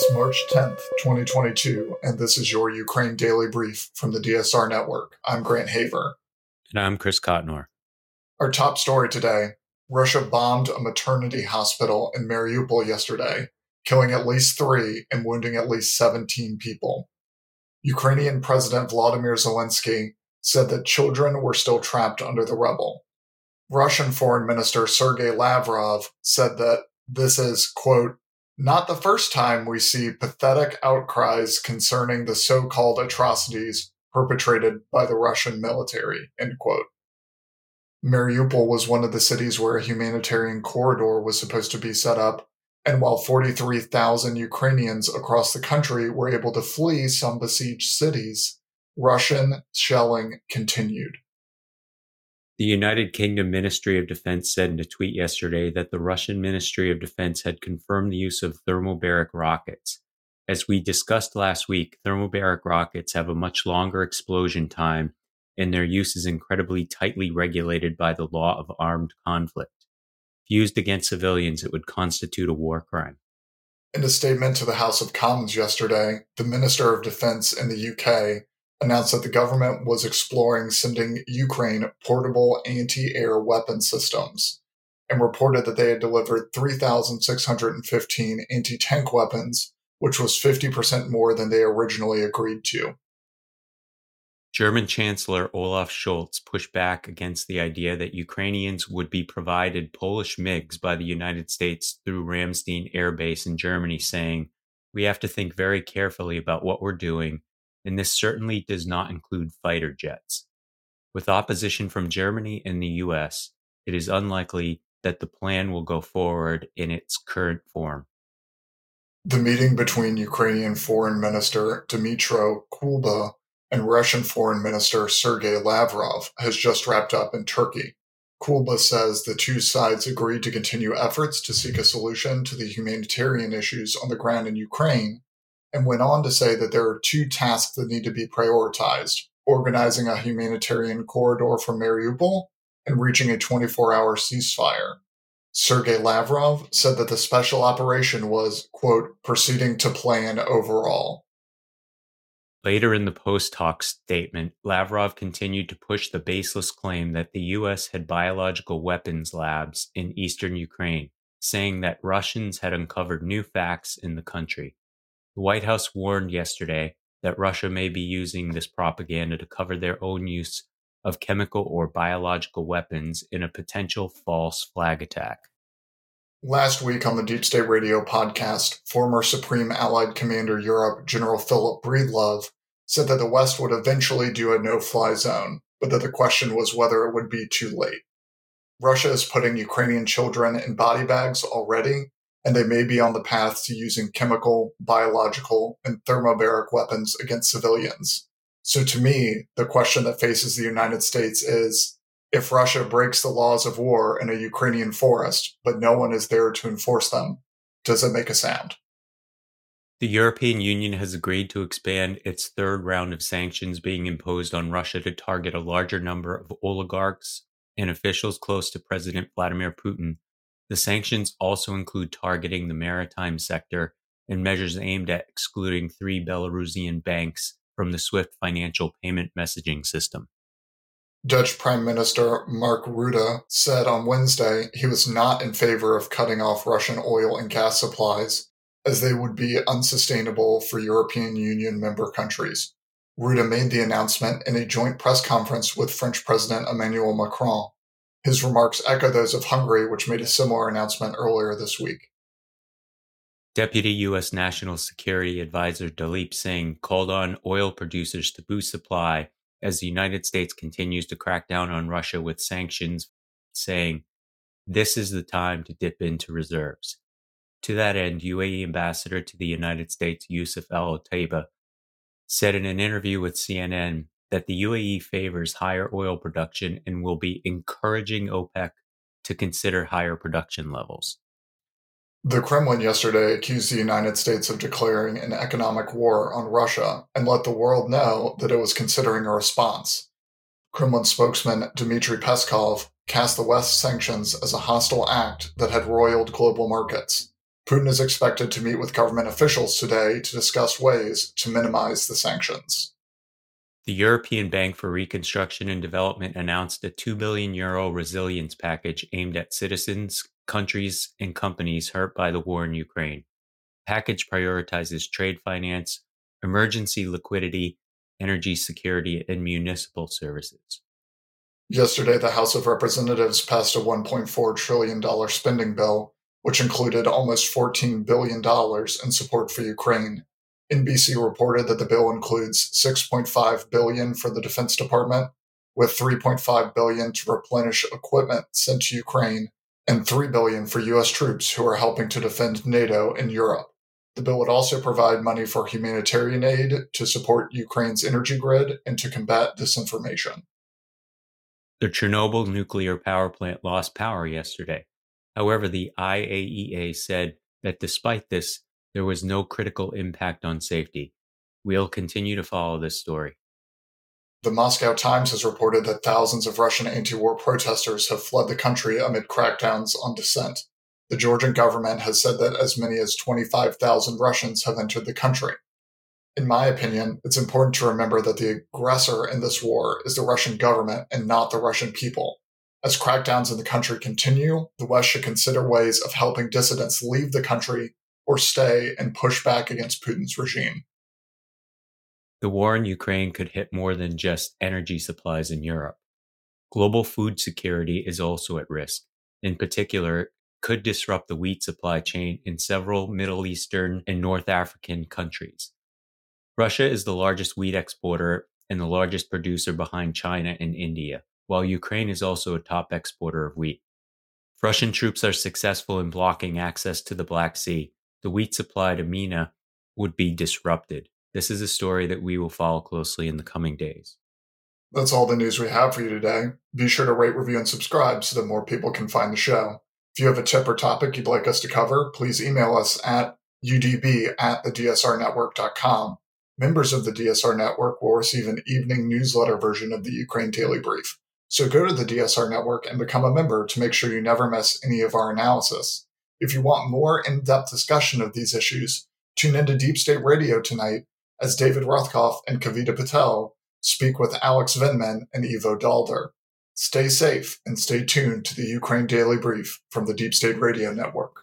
It's March 10th, 2022, and this is your Ukraine Daily Brief from the DSR Network. I'm Grant Haver. And I'm Chris Cotnor. Our top story today Russia bombed a maternity hospital in Mariupol yesterday, killing at least three and wounding at least 17 people. Ukrainian President Vladimir Zelensky said that children were still trapped under the rubble. Russian Foreign Minister Sergei Lavrov said that this is, quote, not the first time we see pathetic outcries concerning the so-called atrocities perpetrated by the Russian military, end quote. Mariupol was one of the cities where a humanitarian corridor was supposed to be set up, and while 43,000 Ukrainians across the country were able to flee some besieged cities, Russian shelling continued. The United Kingdom Ministry of Defense said in a tweet yesterday that the Russian Ministry of Defense had confirmed the use of thermobaric rockets. As we discussed last week, thermobaric rockets have a much longer explosion time, and their use is incredibly tightly regulated by the law of armed conflict. If used against civilians, it would constitute a war crime. In a statement to the House of Commons yesterday, the Minister of Defense in the UK announced that the government was exploring sending Ukraine portable anti air weapon systems and reported that they had delivered 3,615 anti tank weapons, which was 50% more than they originally agreed to. German Chancellor Olaf Scholz pushed back against the idea that Ukrainians would be provided Polish MiGs by the United States through Ramstein Air Base in Germany, saying, We have to think very carefully about what we're doing and this certainly does not include fighter jets. With opposition from Germany and the US, it is unlikely that the plan will go forward in its current form. The meeting between Ukrainian Foreign Minister Dmytro Kuleba and Russian Foreign Minister Sergei Lavrov has just wrapped up in Turkey. Kuleba says the two sides agreed to continue efforts to seek a solution to the humanitarian issues on the ground in Ukraine and went on to say that there are two tasks that need to be prioritized organizing a humanitarian corridor from Mariupol and reaching a 24 hour ceasefire. Sergei Lavrov said that the special operation was, quote, proceeding to plan overall. Later in the post talk statement, Lavrov continued to push the baseless claim that the U.S. had biological weapons labs in eastern Ukraine, saying that Russians had uncovered new facts in the country. The White House warned yesterday that Russia may be using this propaganda to cover their own use of chemical or biological weapons in a potential false flag attack. Last week on the Deep State Radio podcast, former Supreme Allied Commander Europe General Philip Breedlove said that the West would eventually do a no fly zone, but that the question was whether it would be too late. Russia is putting Ukrainian children in body bags already, and they may be on the path to using chemical, biological, and thermobaric weapons against civilians. So to me, the question that faces the United States is if Russia breaks the laws of war in a Ukrainian forest, but no one is there to enforce them, does it make a sound? The European Union has agreed to expand its third round of sanctions being imposed on Russia to target a larger number of oligarchs and officials close to President Vladimir Putin the sanctions also include targeting the maritime sector and measures aimed at excluding three Belarusian banks from the SWIFT financial payment messaging system. Dutch Prime Minister Mark Rutte said on Wednesday he was not in favor of cutting off Russian oil and gas supplies, as they would be unsustainable for European Union member countries. Rutte made the announcement in a joint press conference with French President Emmanuel Macron. His remarks echo those of Hungary, which made a similar announcement earlier this week. Deputy U.S. National Security Advisor Daleep Singh called on oil producers to boost supply as the United States continues to crack down on Russia with sanctions, saying, This is the time to dip into reserves. To that end, UAE Ambassador to the United States Yousef Al Otaiba said in an interview with CNN that the UAE favors higher oil production and will be encouraging OPEC to consider higher production levels. The Kremlin yesterday accused the United States of declaring an economic war on Russia and let the world know that it was considering a response. Kremlin spokesman Dmitry Peskov cast the West's sanctions as a hostile act that had roiled global markets. Putin is expected to meet with government officials today to discuss ways to minimize the sanctions. The European Bank for Reconstruction and Development announced a 2 billion euro resilience package aimed at citizens, countries, and companies hurt by the war in Ukraine. The package prioritizes trade finance, emergency liquidity, energy security, and municipal services. Yesterday, the House of Representatives passed a $1.4 trillion spending bill, which included almost $14 billion in support for Ukraine NBC reported that the bill includes 6.5 billion for the Defense Department, with 3.5 billion to replenish equipment sent to Ukraine and 3 billion for US troops who are helping to defend NATO in Europe. The bill would also provide money for humanitarian aid to support Ukraine's energy grid and to combat disinformation. The Chernobyl nuclear power plant lost power yesterday. However, the IAEA said that despite this, there was no critical impact on safety. We'll continue to follow this story. The Moscow Times has reported that thousands of Russian anti war protesters have fled the country amid crackdowns on dissent. The Georgian government has said that as many as 25,000 Russians have entered the country. In my opinion, it's important to remember that the aggressor in this war is the Russian government and not the Russian people. As crackdowns in the country continue, the West should consider ways of helping dissidents leave the country or stay and push back against Putin's regime. The war in Ukraine could hit more than just energy supplies in Europe. Global food security is also at risk. In particular, could disrupt the wheat supply chain in several Middle Eastern and North African countries. Russia is the largest wheat exporter and the largest producer behind China and India, while Ukraine is also a top exporter of wheat. Russian troops are successful in blocking access to the Black Sea, the wheat supply to MENA would be disrupted. This is a story that we will follow closely in the coming days. That's all the news we have for you today. Be sure to rate, review, and subscribe so that more people can find the show. If you have a tip or topic you'd like us to cover, please email us at udb at thedsrnetwork.com. Members of the DSR Network will receive an evening newsletter version of the Ukraine Daily Brief. So go to the DSR Network and become a member to make sure you never miss any of our analysis. If you want more in depth discussion of these issues, tune into Deep State Radio tonight as David Rothkopf and Kavita Patel speak with Alex Vindman and Ivo Daalder. Stay safe and stay tuned to the Ukraine Daily Brief from the Deep State Radio Network.